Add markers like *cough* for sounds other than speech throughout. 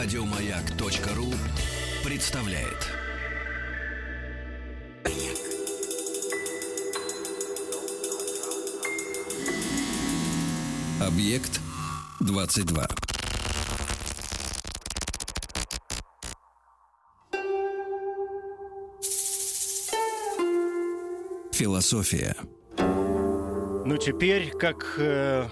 Радиомаяк.ру представляет. Объект 22. Философия. Ну, теперь, как э,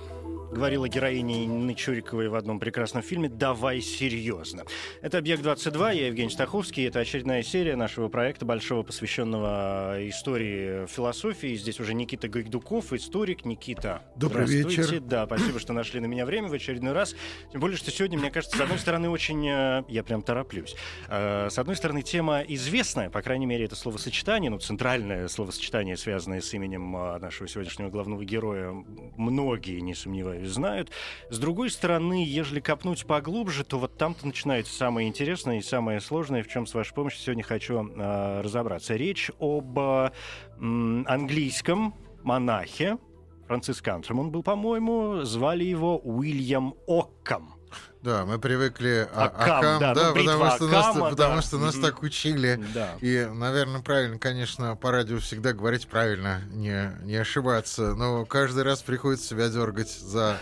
говорила героиня Инны Чуриковой в одном прекрасном фильме «Давай серьезно». Это «Объект-22», я Евгений Стаховский. Это очередная серия нашего проекта большого, посвященного истории философии. Здесь уже Никита Гайдуков, историк. Никита, Добрый вечер. Да, спасибо, что нашли на меня время в очередной раз. Тем более, что сегодня, мне кажется, с одной стороны, очень... э, Я прям тороплюсь. Э, С одной стороны, тема известная, по крайней мере, это словосочетание, ну, центральное словосочетание, связанное с именем э, нашего сегодняшнего главного героя, многие, не сомневаюсь, знают. С другой стороны, ежели копнуть поглубже, то вот там-то начинается самое интересное и самое сложное, в чем с вашей помощью сегодня хочу э, разобраться. Речь об э, английском монахе, францисканцем он был, по-моему, звали его Уильям Оккам. Да, мы привыкли а, Акам, Акам, да, да, ну, бритва потому, что нас, потому да. что нас так учили. Да. И, наверное, правильно, конечно, по радио всегда говорить правильно, не, не ошибаться. Но каждый раз приходится себя дергать за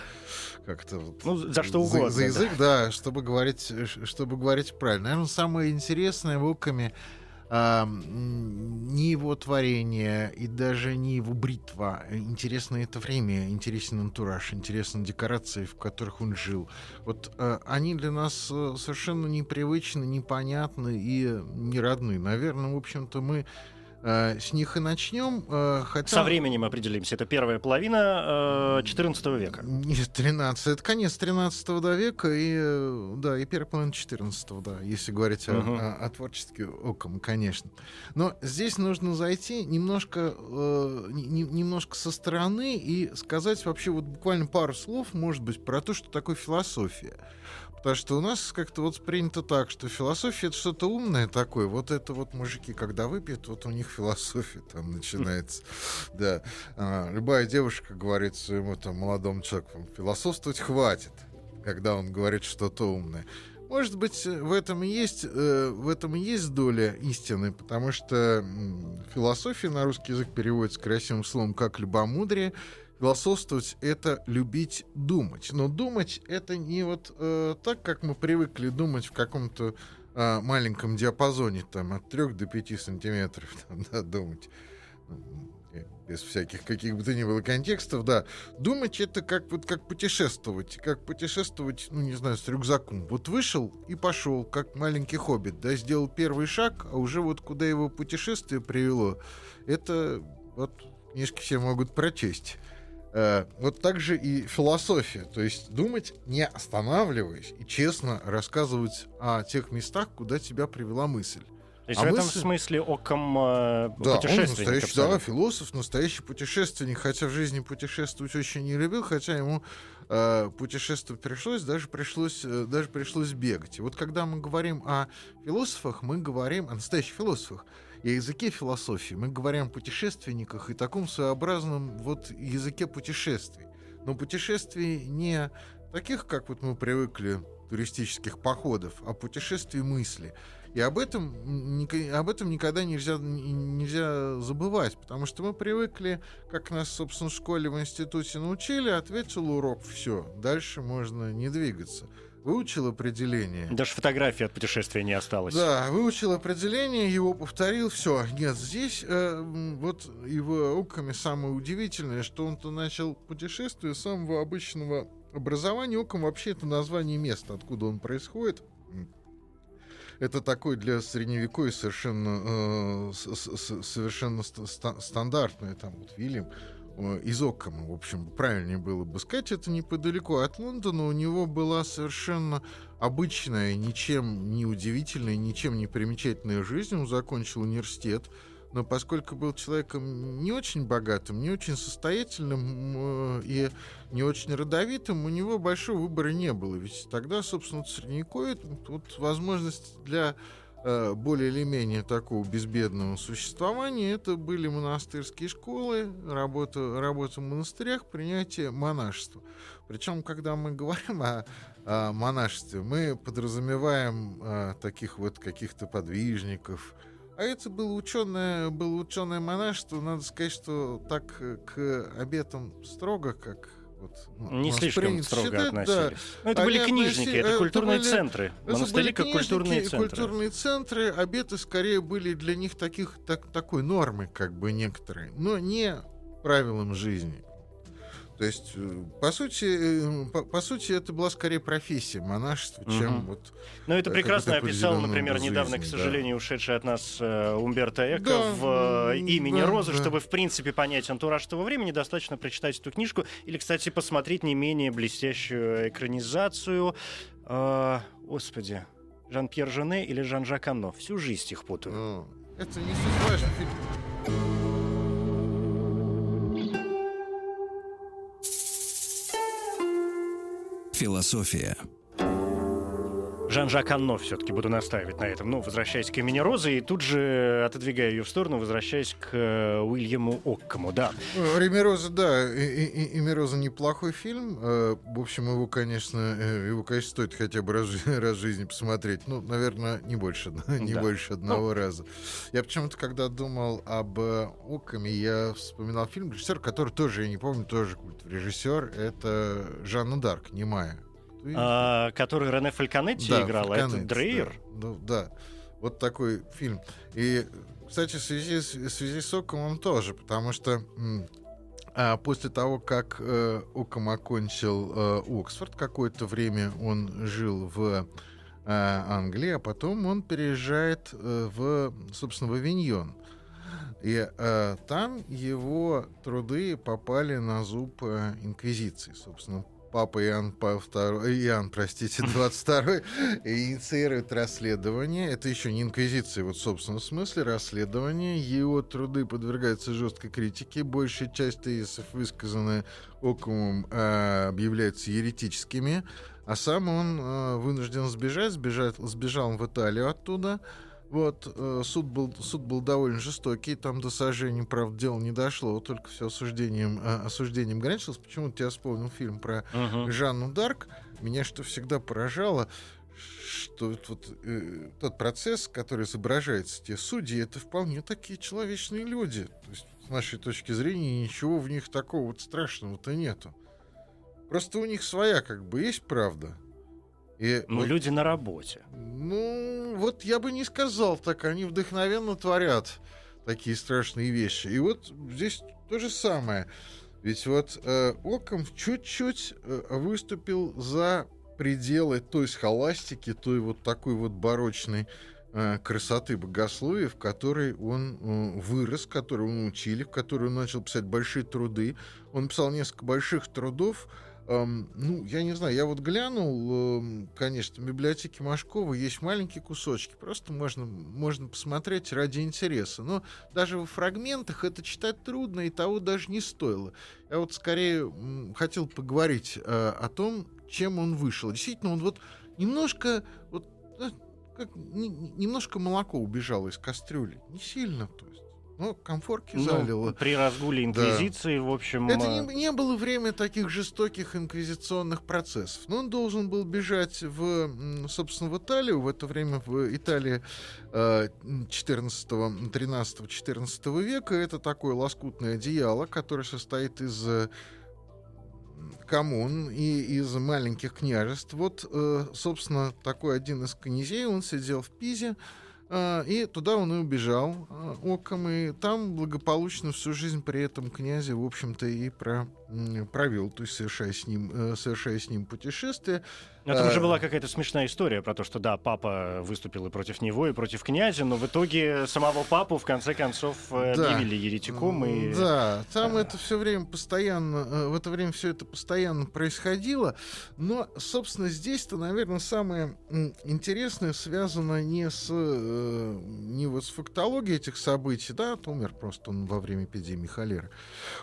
как-то вот, Ну, за что угодно, За, да. язык, да, чтобы говорить, чтобы говорить правильно. Наверное, самое интересное в Окаме а, не его творение и даже не его бритва. Интересно это время, интересен антураж, интересны декорации, в которых он жил. Вот э, они для нас э, совершенно непривычны, непонятны и не родны. Наверное, в общем-то, мы с них и начнем. э, хотя... Со временем определимся. Это первая половина э, 14 века. Нет, 13. Это конец 13 да, века и, э, да, и первая половина 14 да, если говорить о, Мгм. о, о творчестве оком, конечно. Но здесь нужно зайти немножко, э, не- немножко со стороны и сказать вообще вот буквально пару слов, может быть, про то, что такое философия. Потому что у нас как-то вот принято так, что философия это что-то умное такое. Вот это вот мужики, когда выпьют, вот у них *laughs* философия там начинается. *laughs* Да. А, Любая девушка говорит своему там молодому человеку, философствовать хватит, когда он говорит что-то умное. Может быть, в этом и есть, э, в этом и есть доля истины, потому что философия на русский язык переводится красивым словом как любомудрие. Философствовать — это любить думать. Но думать — это не вот э, так, как мы привыкли думать в каком-то а, маленьком диапазоне, там, от 3 до 5 сантиметров, *laughs* там, да, думать. Э, Без всяких каких бы то ни было контекстов, да. Думать это как вот как путешествовать, как путешествовать, ну не знаю, с рюкзаком. Вот вышел и пошел, как маленький хоббит, да, сделал первый шаг, а уже вот куда его путешествие привело, это вот книжки все могут прочесть. Э, Вот так же и философия. То есть думать, не останавливаясь, и честно рассказывать о тех местах, куда тебя привела мысль. То есть А в этом мысль- смысле оком э, Да, он путешественник. настоящий, да, философ, настоящий путешественник, хотя в жизни путешествовать очень не любил, хотя ему э, путешествовать пришлось, даже пришлось, э, даже пришлось бегать. И вот когда мы говорим о философах, мы говорим о настоящих философах о языке философии, мы говорим о путешественниках и таком своеобразном вот языке путешествий. Но путешествий не таких, как вот мы привыкли, туристических походов, а путешествий мысли. И об этом, об этом никогда нельзя, нельзя забывать, потому что мы привыкли, как нас, собственно, в школе, в институте научили, ответил урок, все, дальше можно не двигаться. Выучил определение. Даже фотографии от путешествия не осталось. Да, выучил определение, его повторил, все. Нет, здесь э, вот его оками самое удивительное, что он-то начал путешествие с самого обычного образования. Оком вообще это название места, откуда он происходит. Это такой для средневековья совершенно, э, с- с- совершенно ста- ста- стандартное, там вот Вильям из Оккама, в общем, правильнее было бы сказать, это неподалеку от Лондона, у него была совершенно обычная, ничем не удивительная, ничем не примечательная жизнь, он закончил университет, но поскольку был человеком не очень богатым, не очень состоятельным э, и не очень родовитым, у него большого выбора не было. Ведь тогда, собственно, в Средневековье вот возможность для э, более или менее такого безбедного существования, это были монастырские школы, работа, работа в монастырях, принятие монашества. Причем, когда мы говорим о, о монашестве, мы подразумеваем э, таких вот каких-то подвижников, а это было ученое, было ученое монашество. Надо сказать, что так э, к обетам строго, как вот, ну, не слишком строго считать, относились. Да. Но ну, это Они были книжники, относи... это культурные это были... центры. Это Монастыри были как культурные центры. Культурные центры, обеты скорее были для них таких, так, такой нормы, как бы некоторые, но не правилом жизни. То есть, э, по сути, э, по, по сути, это была скорее профессия монашества, чем вот. Но это как прекрасно описал, например, образ недавно, жизни, к сожалению, ушедший от нас э, Умберто Эко Да, в э, имени да, Розы, да. чтобы, в принципе, понять антураж того времени, достаточно прочитать эту книжку или, кстати, посмотреть не менее блестящую экранизацию. э, господи, Жан-Пьер Жене или Жан-Жак Анно. Всю жизнь их путаю. ну, это не суть важно. Философия. Жан-Жак Анно все-таки буду настаивать на этом. Ну, возвращаясь к имени Розы, и тут же отодвигая ее в сторону, возвращаясь к э, Уильяму Оккому. Да. Ну, Ремероза, да, и, и, и Ремероза неплохой фильм. Э, В общем, его, конечно, э, его, конечно, стоит хотя бы раз, *laughs* раз в жизни посмотреть. Ну, наверное, не больше, *laughs* не Да. больше одного раза. Я почему-то, когда думал об Оккаме, я вспоминал фильм режиссер, который тоже, я не помню, тоже какой-то режиссер. Это Жанна Дарк, немая. А, который Рене Фальконетти Да, играл, а это Фальконетти, Дрейер. Да, ну, да. Вот такой фильм. И, кстати, в связи в связи с Окомом тоже, потому что а, после того, как э, Оком окончил э, Оксфорд, какое-то время он жил в э, Англии, а потом он переезжает э, в, собственно, в Авиньон. И э, там его труды попали на зуб э, инквизиции, собственно. Папа Иоанн, Павел II, Иоанн, простите, *laughs* 22 инициирует расследование. Это еще не инквизиция, вот в собственном смысле расследование. Его труды подвергаются жесткой критике. Большая часть тезисов, высказанная Окумом, э, объявляются еретическими. А сам он э, вынужден сбежать, сбежал он в Италию оттуда. Вот, э, суд был, суд был довольно жестокий, там до сожжения, правда, дело не дошло, только все осуждением, э, осуждением граничилось. Почему-то я вспомнил фильм про Мгм. Жанну Дарк. Меня что всегда поражало, что вот, вот, э, тот процесс, который изображается, те судьи, это вполне такие человечные люди. То есть, с нашей точки зрения, ничего в них такого вот страшного-то нету. Просто у них своя как бы есть правда. И Ну, вот люди на работе. ну, вот я бы не сказал так. Они вдохновенно творят такие страшные вещи. И вот здесь то же самое. Ведь вот э, Оком чуть-чуть э, выступил за пределы той схоластики, той вот такой вот барочной э, красоты богословия, в которой он э, вырос, которой он учили, в которой он начал писать большие труды. Он писал несколько больших трудов, Эм, ну, я не знаю, я вот глянул, эм, конечно, в библиотеке Машкова есть маленькие кусочки, просто можно, можно посмотреть ради интереса. Но даже в фрагментах это читать трудно, и того даже не стоило. Я вот скорее м, хотел поговорить э, о том, чем он вышел. Действительно, он вот немножко, вот, э, как, не- не- немножко молоко убежало из кастрюли. Не сильно, то есть. Но комфорки Ну, залило. при разгуле инквизиции, в общем... Это э, не, не было время таких жестоких инквизиционных процессов. Но он должен был бежать в, собственно, в Италию. В это время в Италии э, 14 13-14 века это такое лоскутное одеяло, которое состоит из э, коммун и из маленьких княжеств. Вот, э, собственно, такой один из князей, он сидел в Пизе, и туда он и убежал э, оком, и там благополучно всю жизнь при этом князе, в общем-то, и про, провел, то есть совершая с ним, э, совершая с ним путешествие. Но там же э, была какая-то смешная история про то, что да, папа выступил и против него, и против князя, но в итоге самого папу в конце концов э, Да. объявили еретиком. И... Да, там э, это все время постоянно, в это время все это постоянно происходило. Но, собственно, здесь-то, наверное, самое интересное связано не с не вот с фактологией этих событий, да, вот умер просто он во время эпидемии холеры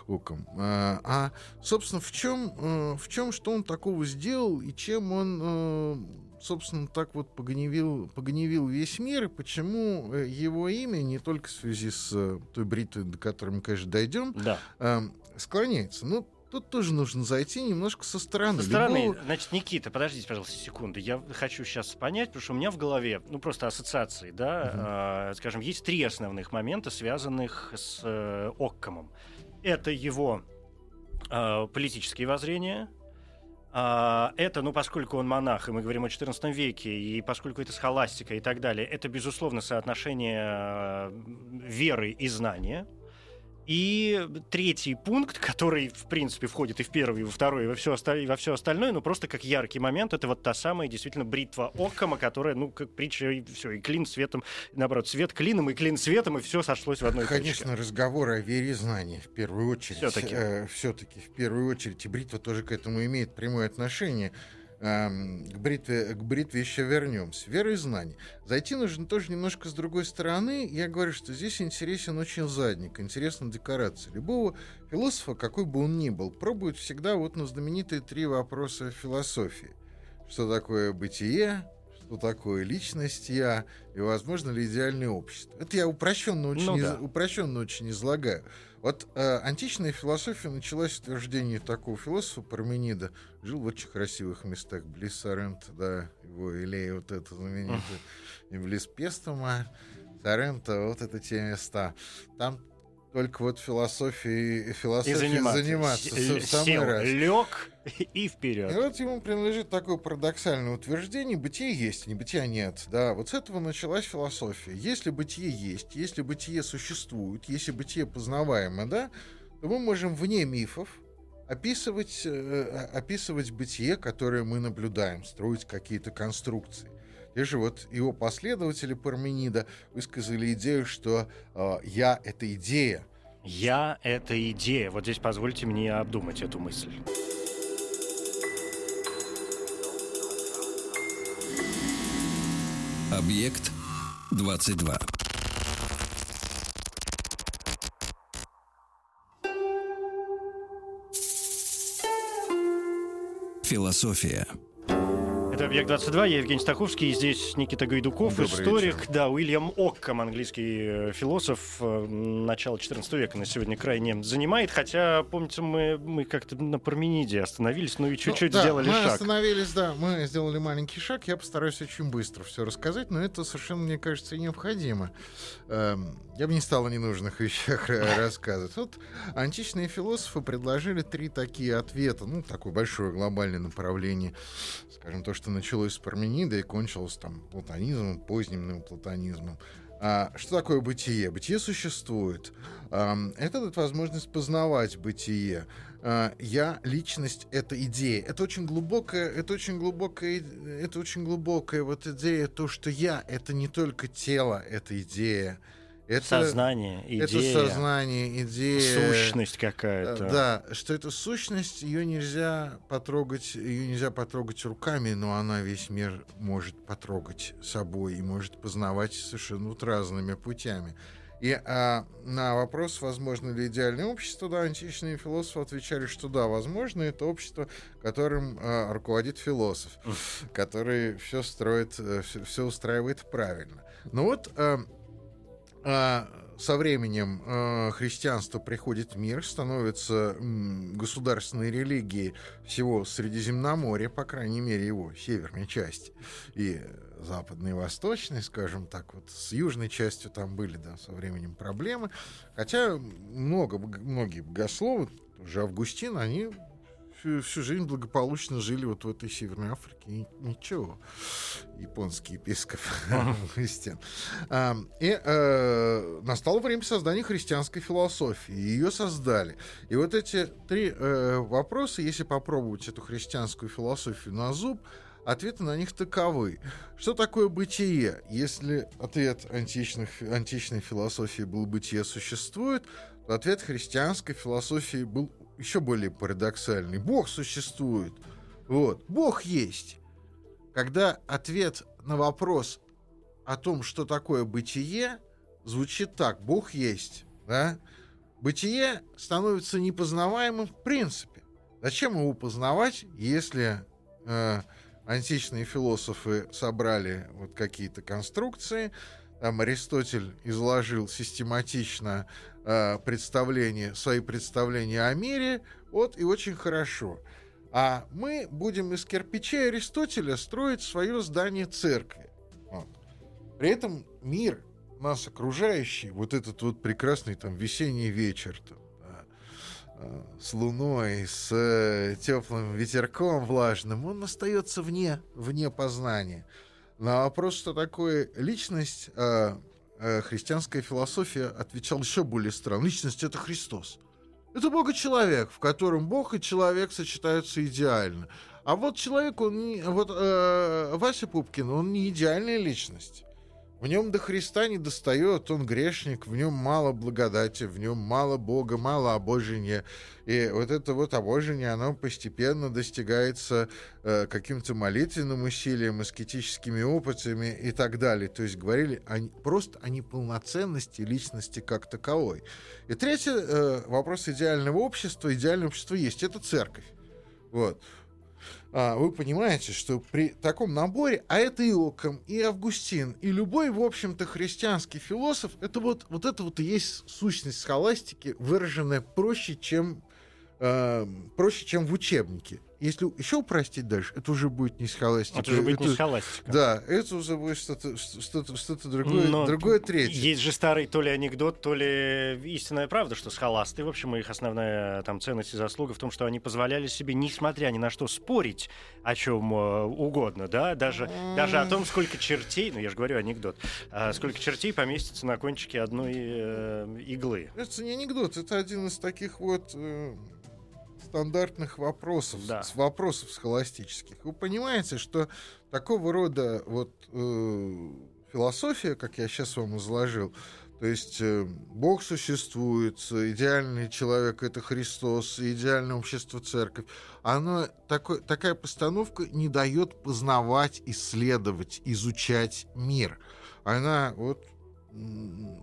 оком, а, а собственно, в чем, э, в чем, что он такого сделал и чем он э, собственно, так вот погневил, погневил весь мир, и почему э, его имя, не только в связи с той бритвой, до которой мы, конечно, дойдем, Да. склоняется. Ну, тут тоже нужно зайти немножко со стороны. Со стороны, Любого- значит, Никита, подождите, пожалуйста, секунду. Я хочу сейчас понять, потому что у меня в голове, ну, просто ассоциации, да, э, скажем, есть три основных момента, связанных с э, Оккомом. Это его политические воззрения, а, это, ну, поскольку он монах, и мы говорим о XIV веке, и поскольку это схоластика и так далее, это, безусловно, соотношение э, веры и знания. И третий пункт, который, в принципе, входит и в первый, и во второй, и во все, и во все остальное, но просто как яркий момент, это вот та самая, действительно, бритва Оккома, которая, ну, как притча, и все, и клин светом, наоборот, свет клином, и клин светом, и все сошлось в одной точке. Конечно, разговоры о вере и знании в первую очередь. Всё-таки. все-таки в первую очередь. И бритва тоже к этому имеет прямое отношение. Эм, К бритве, к бритве еще вернемся. Вера и знание. Зайти нужно тоже немножко с другой стороны. Я говорю, что здесь интересен очень задник, интересна декорация. Любого философа, какой бы он ни был, пробует всегда вот на знаменитые три вопроса философии. Что такое бытие, что такое личность я, и возможно ли идеальное общество. Это я упрощенно очень, Ну из- да. упрощенно очень излагаю. Вот э, античная философия началась с утверждения такого философа Парменида. Жил в очень красивых местах, близ Сорента, да, его Илея вот это знаменитое, и близ Пестума, Сорента, вот это те места. Там только вот философией, И философией заниматься. заниматься С- в самый сел, раз. лег и И вперед. вот ему принадлежит такое парадоксальное утверждение «бытие есть, не бытия нет». Да, вот с этого началась философия. Если бытие есть, если бытие существует, если бытие познаваемо, да, то мы можем вне мифов описывать, э, описывать бытие, которое мы наблюдаем, строить какие-то конструкции. Те же вот его последователи Парменида высказали идею, что э, «я» — это идея, Я — это идея. Вот здесь позвольте мне обдумать эту мысль. Объект 22. Философия. Это «Объект-22», я Евгений Стаховский, здесь Никита Гайдуков, Добрый историк, вечер. да, Уильям Оккам, английский э, философ э, начала XIV века, на сегодня крайне занимает, хотя, помните, мы, мы как-то на Пармениде остановились, ну и чуть-чуть Ну, да, сделали мы шаг. остановились, да, мы сделали маленький шаг. Я постараюсь очень быстро все рассказать, но это совершенно, мне кажется, и необходимо. Эм, Я бы не стал о ненужных *laughs* вещах ра- рассказывать. Вот античные философы предложили три такие ответа, ну, такое большое глобальное направление. Скажем, то, что началось с Парменида и кончилось там платонизмом, поздним неоплатонизмом. А, что такое бытие? Бытие существует. Ам, это дает возможность познавать бытие. А, я личность это идея. Это очень глубокая, это очень глубокая, это очень глубокая вот идея то, что я это не только тело, это идея. Это, Сознание, это идея, сознание, идея. сущность Э, какая-то. Да, что это сущность, ее нельзя потрогать, ее нельзя потрогать руками, но она весь мир может потрогать собой и может познавать совершенно вот разными путями. И а, на вопрос, возможно ли идеальное общество, да, античные философы отвечали, что да, возможно, это общество, которым а, руководит философ, который все строит, все устраивает правильно. Но вот а, а, со временем э, христианство приходит в мир, становится м, государственной религией всего Средиземноморья, по крайней мере, его северной части, и западной, и восточной, скажем так, вот с южной частью там были, да, со временем проблемы, хотя много, многие богословы, уже Августин, они всю, всю жизнь благополучно жили вот в этой Северной Африке, и ничего, японский епископ Августин. А, И э, настало время создания христианской философии. Ее создали. И вот эти три э, вопроса, если попробовать эту христианскую философию на зуб, ответы на них таковы. Что такое бытие? Если ответ античных, античной философии был «бытие существует», то ответ христианской философии был еще более парадоксальный. Бог существует. Вот. Бог есть. Когда ответ на вопрос о том, что такое бытие, звучит так. Бог есть. Да? Бытие становится непознаваемым в принципе. Зачем его познавать, если э, античные философы собрали вот какие-то конструкции, там Аристотель изложил систематично э, представление, свои представления о мире, вот и очень хорошо. А мы будем из кирпичей Аристотеля строить свое здание церкви. Вот. При этом мир, нас окружающий, вот этот вот прекрасный там весенний вечер, там, э, с луной, с э, теплым ветерком влажным, он остается вне, вне познания. На вопрос, что такое личность, э, э, христианская философия отвечала еще более странно. Личность — это Христос. Это Бога-человек, в котором Бог и человек сочетаются идеально. А вот человек, он не, вот э, Вася Пупкин, он не идеальная личность. В нем до Христа не достает, он грешник, в нем мало благодати, в нем мало Бога, мало обожения. И вот это вот обожение, оно постепенно достигается э, каким-то молитвенным усилием, аскетическими опытами и так далее. То есть говорили о, просто о неполноценности личности как таковой. И третий э, вопрос идеального общества. Идеальное общество есть, это церковь. Вот вы понимаете, что при таком наборе, а это и Оком, и Августин, и любой, в общем-то, христианский философ, это вот, вот это вот и есть сущность схоластики, выраженная проще, чем, э, проще, чем в учебнике. Если еще упростить дальше, это уже будет не схоластика. Это уже будет это, не схоластика. Да, это уже будет что-то что что другое, Но другое третье. Есть же старый то ли анекдот, то ли истинная правда, что схоласты, в общем, их основная там ценность и заслуга в том, что они позволяли себе, несмотря ни на что, спорить о чем э, угодно, да, даже, даже о том, сколько чертей, ну я же говорю анекдот, а сколько чертей поместится на кончике одной э, иглы. Это не анекдот, это один из таких вот... Э стандартных вопросов, да. с вопросов схоластических. Вы понимаете, что такого рода вот э, философия, как я сейчас вам изложил, то есть э, Бог существует, идеальный человек это Христос, идеальное общество церковь. Оно такой, такая постановка не дает познавать, исследовать, изучать мир. Она вот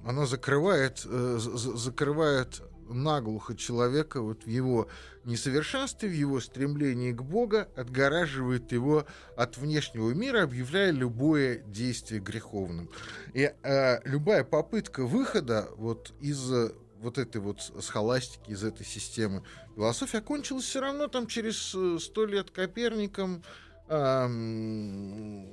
она закрывает, э, закрывает наглухо человека вот в его несовершенстве, в его стремлении к Богу, отгораживает его от внешнего мира, объявляя любое действие греховным. И э, любая попытка выхода вот из вот этой вот схоластики, из этой системы философии окончилась все равно там через э, сто лет Коперником, эм,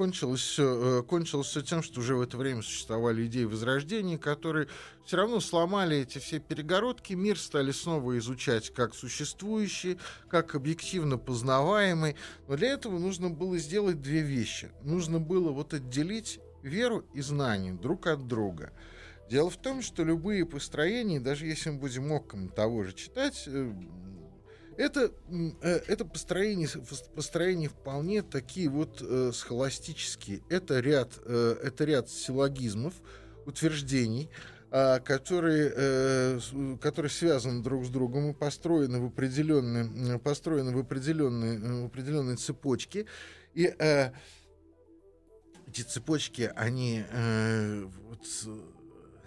кончилось все, э, кончилось все тем, что уже в это время существовали идеи Возрождения, которые все равно сломали эти все перегородки, мир стали снова изучать как существующий, как объективно познаваемый. Но для этого нужно было сделать две вещи. Нужно было вот отделить веру и знание друг от друга. Дело в том, что любые построения, даже если мы будем оком того же читать, э, это, э, это построение, построение вполне такие вот э, схоластические. Это ряд, э, это ряд силлогизмов, утверждений, э, которые, э, которые связаны друг с другом и построены в определенной, построены в определенной, в определенной цепочке. И э, эти цепочки, они э, вот,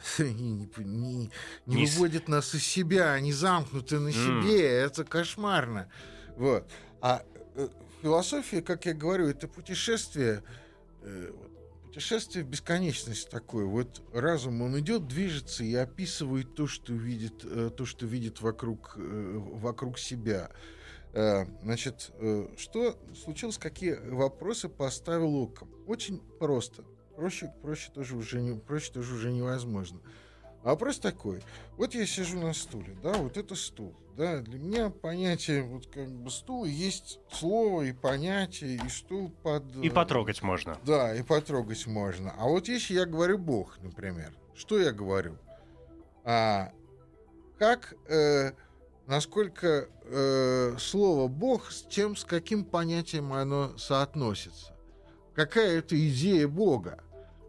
*laughs* не, не, не, не выводят нас из себя, они замкнуты на себе, mm. это кошмарно. Вот. А э, философия, как я говорю, это путешествие, э, путешествие в бесконечность такое. Вот разум, он идет, движется и описывает то, что видит, э, то, что видит вокруг, э, вокруг себя. Э, значит, э, что случилось, какие вопросы поставил Оком? Очень просто. Проще, проще, тоже уже не, проще тоже уже невозможно. А вопрос такой. Вот я сижу на стуле, да, вот это стул. Да, для меня понятие вот как бы стула есть слово и понятие, и стул под... И потрогать можно. Да, и потрогать можно. А вот если я говорю Бог, например, что я говорю? А, как, э, насколько э, слово Бог с чем, с каким понятием оно соотносится? Какая это идея Бога.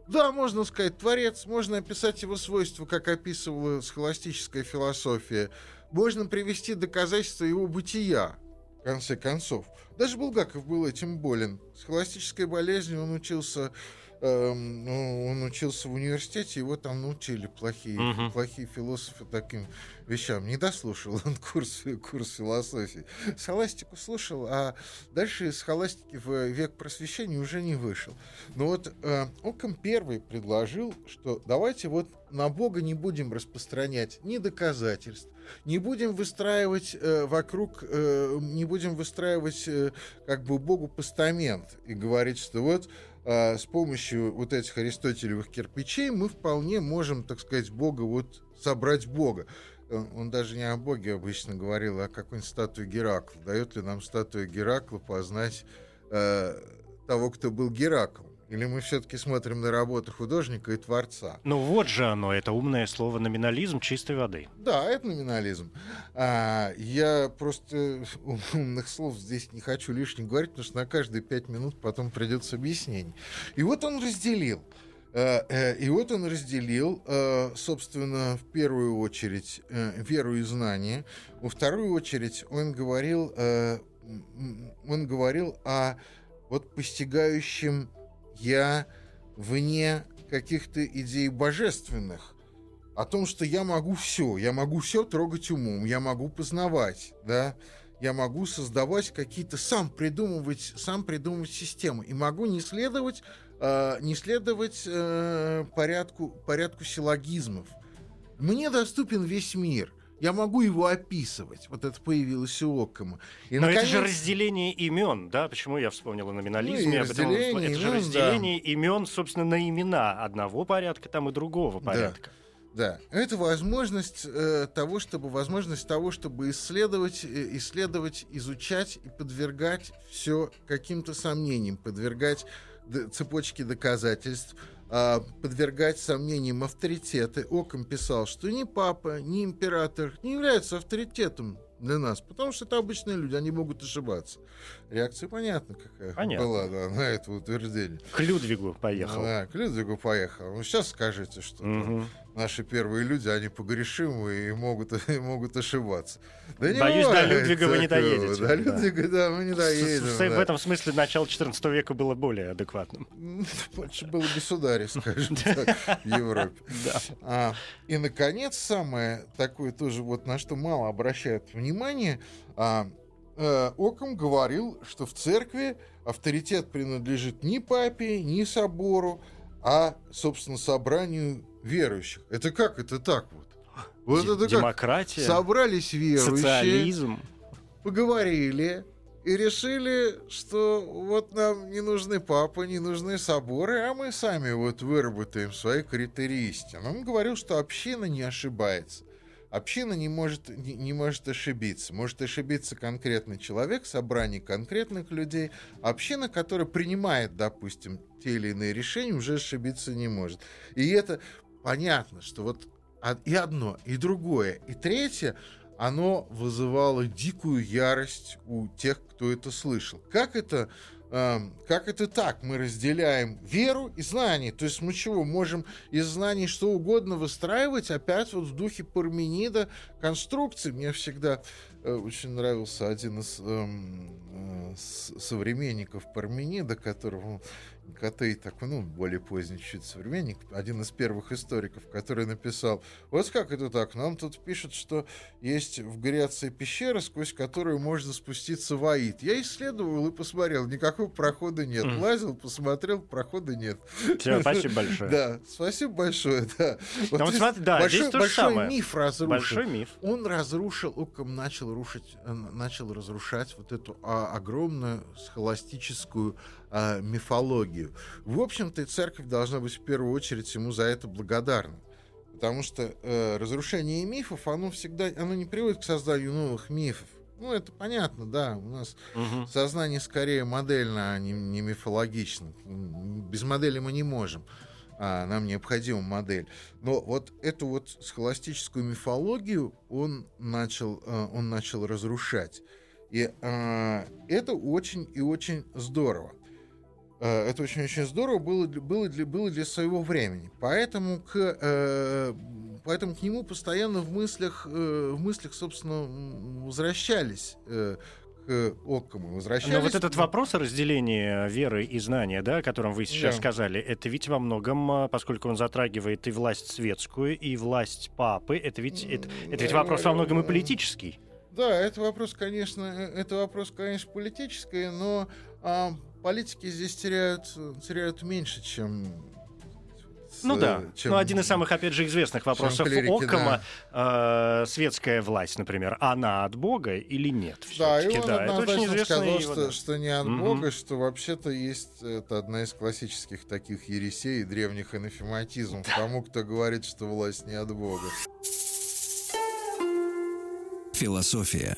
Да, можно сказать, творец, можно описать его свойства, как описывала схоластическая философия. Можно привести доказательства его бытия, в конце концов. Даже Булгаков был этим болен. Схоластической болезнью он учился эм, ну, он учился в университете, его там научили плохие, Мгм. плохие философы таким вещам. Не дослушал он курс, курс философии. Схоластику слушал, а дальше из схоластики в век просвещения уже не вышел. Но вот э, Оком первый предложил, что давайте вот на Бога не будем распространять ни доказательств, не будем выстраивать э, вокруг, э, не будем выстраивать э, как бы Богу постамент и говорить, что вот а, с помощью вот этих аристотелевых кирпичей мы вполне можем, так сказать, Бога вот собрать Бога. Он, он даже не о Боге обычно говорил, а о какой-нибудь статуе Геракла. Дает ли нам статуя Геракла познать э, того, кто был Гераклом? Или мы все-таки смотрим на работу художника и творца? Ну вот же оно, это умное слово номинализм чистой воды. Да, это номинализм. А, я просто *laughs* умных слов здесь не хочу лишних говорить, потому что на каждые пять минут потом придется объяснение. И вот он разделил. Э, э, И вот он разделил, э, собственно, в первую очередь э, веру и знание. Во вторую очередь он говорил, э, он говорил о вот постигающем я вне каких-то идей божественных, о том, что я могу все, я могу все трогать умом, я могу познавать, да, я могу создавать какие-то, сам придумывать, сам придумывать системы, и могу не следовать, э, не следовать э, порядку, порядку силлогизмов. Мне доступен весь мир. Я могу его описывать. Вот это появилось у Оккама. И, Но это же наконец, разделение имен, да? Почему я вспомнил о номинализме? Ну, и об этом- это же имен, разделение имен, собственно, на имена одного порядка там и другого Да. порядка. Да, это возможность э, того, чтобы возможность того, чтобы исследовать, э, исследовать, изучать и подвергать все каким-то сомнениям, подвергать цепочки доказательств, а, подвергать сомнениям авторитеты. Оком писал, что ни папа, ни император не являются авторитетом для нас, потому что это обычные люди, они могут ошибаться. Реакция понятна какая Понятно. была да, на это утверждение. К Людвигу поехал. Да, к Людвигу поехал. Ну, сейчас скажите, что Мгм. Наши первые люди, они погрешимы и могут, *laughs* и могут ошибаться. Да не Боюсь, до Людвига вы не доедете, До да. Людвига, да, мы не доедем. с- да. В этом смысле начало XIV века было более адекватным. *laughs* Больше было государей, скажем так, в Европе. *laughs* Да. А, и, наконец, самое такое тоже, вот на что мало обращают внимание, а, э, Оком говорил, что в церкви авторитет принадлежит ни папе, ни собору, а, собственно, собранию верующих. Это как это так вот? Вот Д- это как? Демократия, Собрались верующие, социализм. поговорили и решили, что вот нам не нужны папы, не нужны соборы, а мы сами вот выработаем свои критерии истины. Он говорил, что община не ошибается. Община не может, не, не может ошибиться. Может ошибиться конкретный человек, собрание конкретных людей. Община, которая принимает, допустим, те или иные решения, уже ошибиться не может. И это понятно, что вот и одно, и другое, и третье, оно вызывало дикую ярость у тех, кто это слышал. Как это, эм, как это так? Мы разделяем веру и знание. То есть мы чего, можем из знаний что угодно выстраивать, опять вот в духе Парменида конструкции. Мне всегда э, очень нравился один из эм, э, с- современников Парменида, которого Котей такой, ну, более поздний чуть современник, один из первых историков, который написал, вот как это так, нам тут пишут, что есть в Греции пещера, сквозь которую можно спуститься в Аид. Я исследовал и посмотрел, никакого прохода нет. Мгм. Лазил, посмотрел, прохода нет. Спасибо *laughs* большое. Да, спасибо большое, да. Вот здесь смотри, да, большой, здесь большой самое. миф разрушил. Большой миф. Он разрушил, Оккам начал рушить, э, начал разрушать вот эту а, огромную схоластическую а, мифологию. В общем-то, и церковь должна быть в первую очередь ему за это благодарна. Потому что э, разрушение мифов, оно всегда, оно не приводит к созданию новых мифов. Ну, это понятно, да. У нас Мгм. сознание скорее модельно, а не, не мифологично. Без модели мы не можем. А, нам необходима модель. Но вот эту вот схоластическую мифологию он начал, э, он начал разрушать. И э, это очень и очень здорово. Э, Это очень-очень здорово было, было, для, было для своего времени. Поэтому к, э, поэтому к нему постоянно в мыслях, э, в мыслях, собственно, возвращались э, к Оккому возвращались. Но вот этот вопрос о разделении веры и знания, да, о котором вы сейчас Да. сказали, это ведь во многом, а, поскольку он затрагивает и власть светскую, и власть папы, это ведь, это, это ведь вопрос во многом и политический. Да, это вопрос, конечно, э, это вопрос, конечно, политический, но а, политики здесь теряют, теряют меньше, чем... Ну да. чем- Ну, один из самых, опять же, известных вопросов клирики, Оккама. э, светская власть, например, она от Бога или нет? Да, и он да, это очень известно. сказал, и что, да. что не от Мгм. Бога, что вообще-то есть это одна из классических таких ересей древних анафематизмов. Тому, кто говорит, что власть не от Бога. Философия.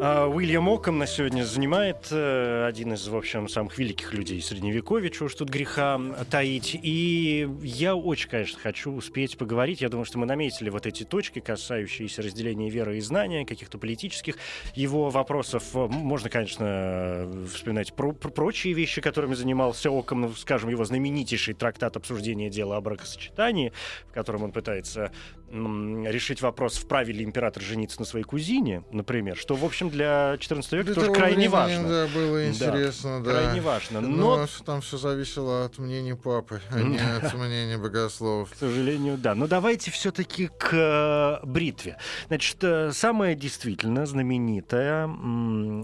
А, Уильям Оккам на сегодня занимает э, один из, в общем, самых великих людей Средневековья, чего уж тут греха таить. И я очень, конечно, хочу успеть поговорить. Я думаю, что мы наметили вот эти точки, касающиеся разделения веры и знания, каких-то политических его вопросов. Можно, конечно, вспоминать про- про- прочие вещи, которыми занимался Оккам, ну, скажем, его знаменитейший трактат обсуждения дела о бракосочетании, в котором он пытается решить вопрос, вправе ли император жениться на своей кузине, например, что, в общем, для XIV века Для тоже крайне времени, важно. Да, было интересно, да. Крайне важно. Но Но, там все зависело от мнения папы, а не от мнения богословов. к сожалению, да. Но давайте все-таки к э, бритве. Значит, э, самая действительно знаменитая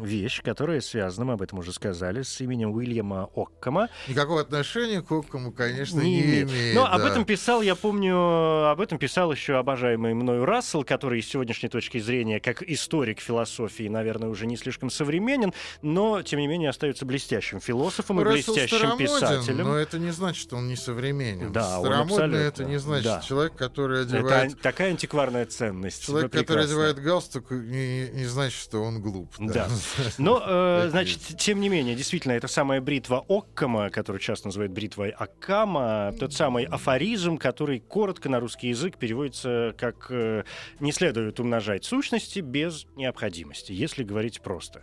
вещь, которая связана, мы об этом уже сказали, с именем Уильяма Оккама, Никакого отношения к Оккому, конечно, не, не, имеет. Но об да. этом писал, я помню, об этом писал еще обожаемый мною Рассел, который с сегодняшней точки зрения, как историк философии, наверное, уже не слишком современен, но, тем не менее, остается блестящим философом и Рассел блестящим писателем. Но это не значит, что он не современен. Да, Старомодный это не значит да. человек, который Это одевает... ан- такая антикварная ценность. Человек, который одевает галстук, не, не значит, что он глуп. Да. *laughs* Но, э, значит, тем не менее, действительно, это самая бритва Оккама, которую часто называют бритвой Аккама, тот самый афоризм, который коротко на русский язык переводится как э, «не следует умножать сущности без необходимости», если говорить просто.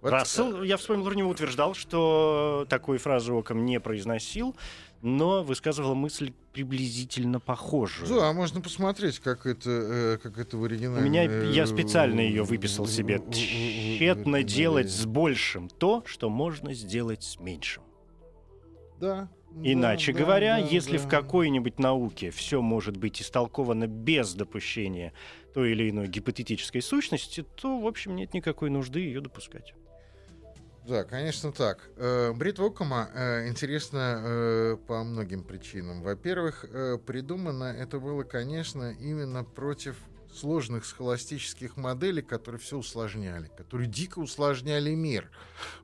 Вот, Рассел, я вспомнил, про него утверждал, что такой фразы Оккам не произносил, но высказывал мысль приблизительно похожую. Да, можно посмотреть, как это, э, как это в оригинале. У меня э, я специально ее выписал себе. Тщетно делать с большим то, что можно сделать с меньшим. Да. Иначе да, говоря, да, если да. в какой-нибудь науке все может быть истолковано без допущения той или иной гипотетической сущности, то, в общем, нет никакой нужды ее допускать. Да, конечно так. Э, Бритва Оккама э, интересна э, по многим причинам. Во-первых, придумано это было, конечно, именно против сложных схоластических моделей, которые все усложняли, которые дико усложняли мир.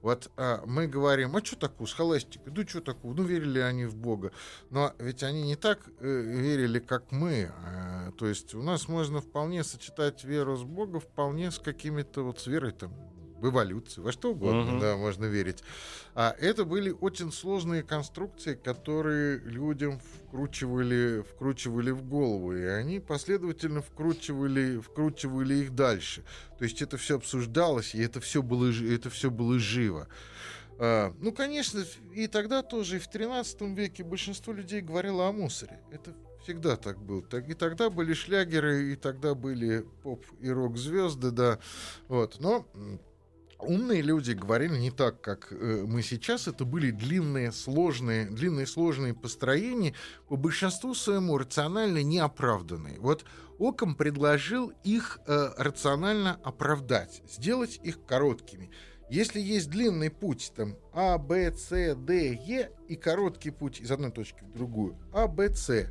Вот а, мы говорим, а что такое схоластика? Да что такое? Ну, верили они в Бога. Но ведь они не так э, верили, как мы. А, то есть у нас можно вполне сочетать веру с Богом, вполне с какими-то вот с верой там в эволюцию, во что угодно, Мгм. да, можно верить. А это были очень сложные конструкции, которые людям вкручивали, вкручивали в голову, и они последовательно вкручивали, вкручивали их дальше. То есть это все обсуждалось, и это все было, это все было живо. А, ну, конечно, и тогда тоже, и в 13 веке большинство людей говорило о мусоре. Это всегда так было. Так, и тогда были шлягеры, и тогда были поп и рок-звезды, да. Вот. Но умные люди говорили не так, как э, мы сейчас. Это были длинные, сложные, длинные, сложные построения, по большинству своему рационально неоправданные. Вот Оком предложил их э, рационально оправдать, сделать их короткими. Если есть длинный путь, там А, Б, С, Д, Е, и короткий путь из одной точки в другую, А, Б, С,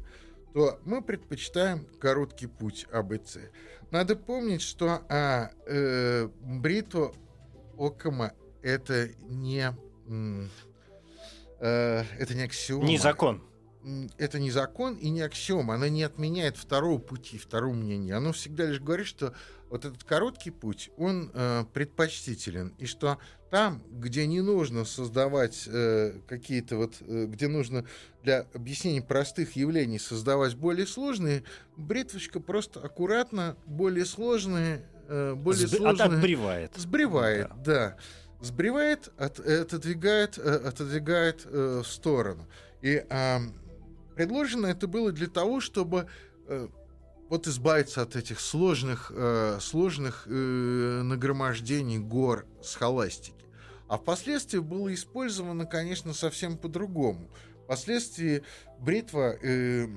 то мы предпочитаем короткий путь А, Б, С. Надо помнить, что а, э, бритва Окама это не э, это не аксиома. Не закон. Это не закон и не аксиома. Она не отменяет второго пути, второго мнения. Оно всегда лишь говорит, что вот этот короткий путь, он э, предпочтителен. И что там, где не нужно создавать э, какие-то вот, э, где нужно для объяснения простых явлений создавать более сложные, бритвочка просто аккуратно более сложные, более Сб- сложные... от- Отбревает. Сбривает, да. Сбривает, от- отодвигает, э, отодвигает э, в сторону. И ам, предложено это было для того, чтобы э, вот избавиться от этих сложных, э, сложных э, нагромождений гор с холастики. А впоследствии было использовано, конечно, совсем по-другому. Впоследствии бритва, э,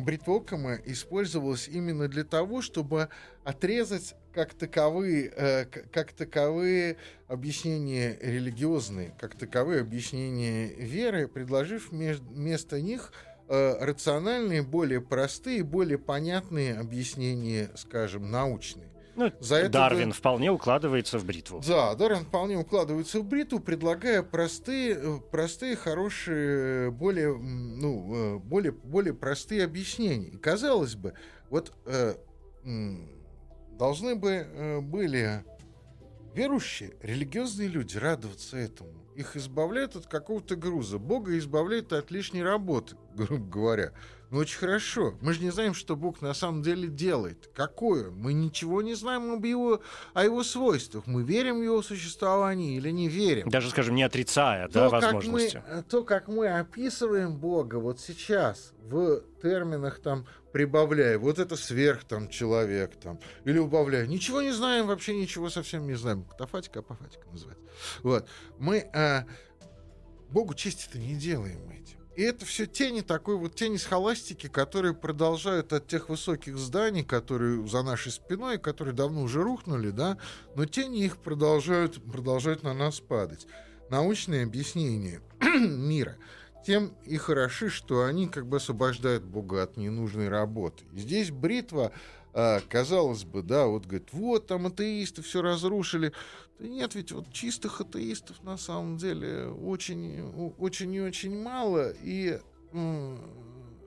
бритва Оккама использовалась именно для того, чтобы отрезать как таковые, э, как таковые объяснения религиозные, как таковые объяснения веры, предложив вместо них э, рациональные, более простые, более понятные объяснения, скажем, научные. Ну, За это Дарвин да, вполне укладывается в бритву. Да, Дарвин вполне укладывается в бритву, предлагая простые, э, простые, хорошие, более, ну, э, более, более простые объяснения. И казалось бы, вот э, должны бы э, были верующие, религиозные люди радоваться этому. Их избавляют от какого-то груза. Бога избавляют от лишней работы, *laughs* грубо говоря. Ну, очень хорошо. Мы же не знаем, что Бог на самом деле делает. Какое? Мы ничего не знаем об его, о его свойствах. Мы верим в его существование или не верим. Даже, скажем, не отрицая то, да, возможности. Как мы, то, как мы описываем Бога вот сейчас в терминах там прибавляя, вот это сверх там человек там, или убавляя. Ничего не знаем, вообще ничего совсем не знаем. Катафатика, апофатика называется. Вот. Мы а, Богу чести-то не делаем этим. И это все тени такой вот тени с холастики, которые продолжают от тех высоких зданий, которые за нашей спиной, которые давно уже рухнули, да, но тени их продолжают, продолжают на нас падать. Научные объяснения *clears throat* мира тем и хороши, что они как бы освобождают Бога от ненужной работы. Здесь бритва, а, казалось бы, да, вот говорит, вот там атеисты все разрушили. Нет, ведь вот чистых атеистов на самом деле очень, очень и очень мало. И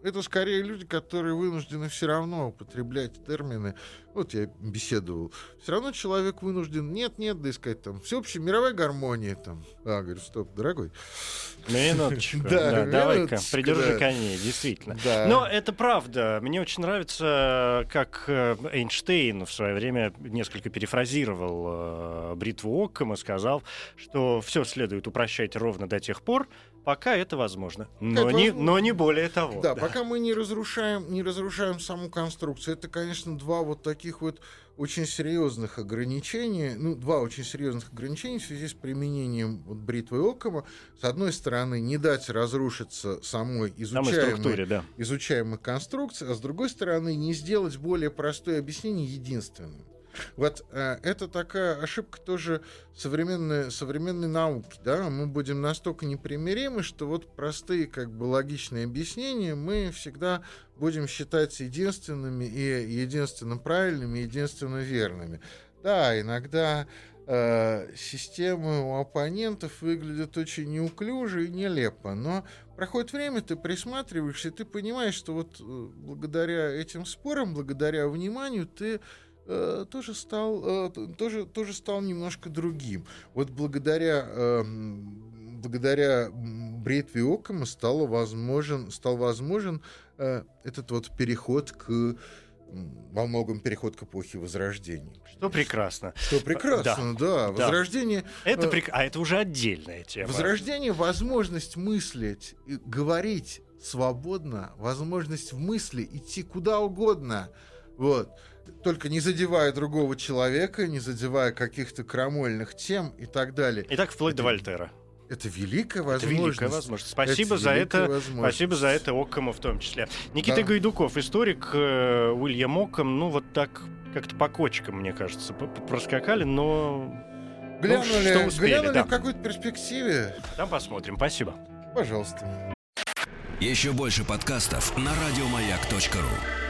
это скорее люди, которые вынуждены все равно употреблять термины. Вот я беседовал. Все равно человек вынужден нет-нет, да искать там всеобщая мировая гармония. Там. А, говорю, стоп, дорогой. Минуточку. *laughs* Да, давай-ка, придержи коней, действительно. Но это правда. Мне очень нравится, как э, Эйнштейн в свое время несколько перефразировал э, бритву Оккама, сказал, что все следует упрощать ровно до тех пор, пока это возможно. Но, это не, возможно. но не более того. Да, да, пока мы не разрушаем, не разрушаем саму конструкцию. Это, конечно, два вот таких вот очень серьезных ограничений, ну, два очень серьезных ограничений в связи с применением вот бритвы Окома. С одной стороны, не дать разрушиться самой изучаемой, да. изучаемой конструкции, а с другой стороны, не сделать более простое объяснение единственным. Вот э, это такая ошибка тоже современной, современной науки, да, мы будем настолько непримиримы, что вот простые как бы логичные объяснения мы всегда будем считать единственными и единственно правильными, единственно верными. Да, иногда э, системы у оппонентов выглядят очень неуклюже и нелепо, но проходит время, ты присматриваешься, и ты понимаешь, что вот э, благодаря этим спорам, благодаря вниманию, ты э, тоже стал, э, тоже, тоже стал немножко другим. Вот благодаря, э, благодаря бритве Оккама стало возможен, стал возможен э, этот вот переход к во многом переход к эпохе Возрождения. Что прекрасно. Что прекрасно, да. да. Возрождение... Это прек... А это уже отдельная тема. Возрождение — возможность мыслить, говорить свободно, возможность в мысли идти куда угодно. Вот только не задевая другого человека, не задевая каких-то крамольных тем и так далее. И так вплоть это, до Вольтера. Это великая возможность. Это великая возможность. Спасибо это за это. Спасибо за это Оккама в том числе. Никита да. Гайдуков, историк э, Уильям Оккам, ну вот так как-то по кочкам, мне кажется, проскакали, но глянули, ну, что успели, глянули да. в какой-то перспективе. Там посмотрим. Спасибо. Пожалуйста. Еще больше подкастов на радиомаяк.ру.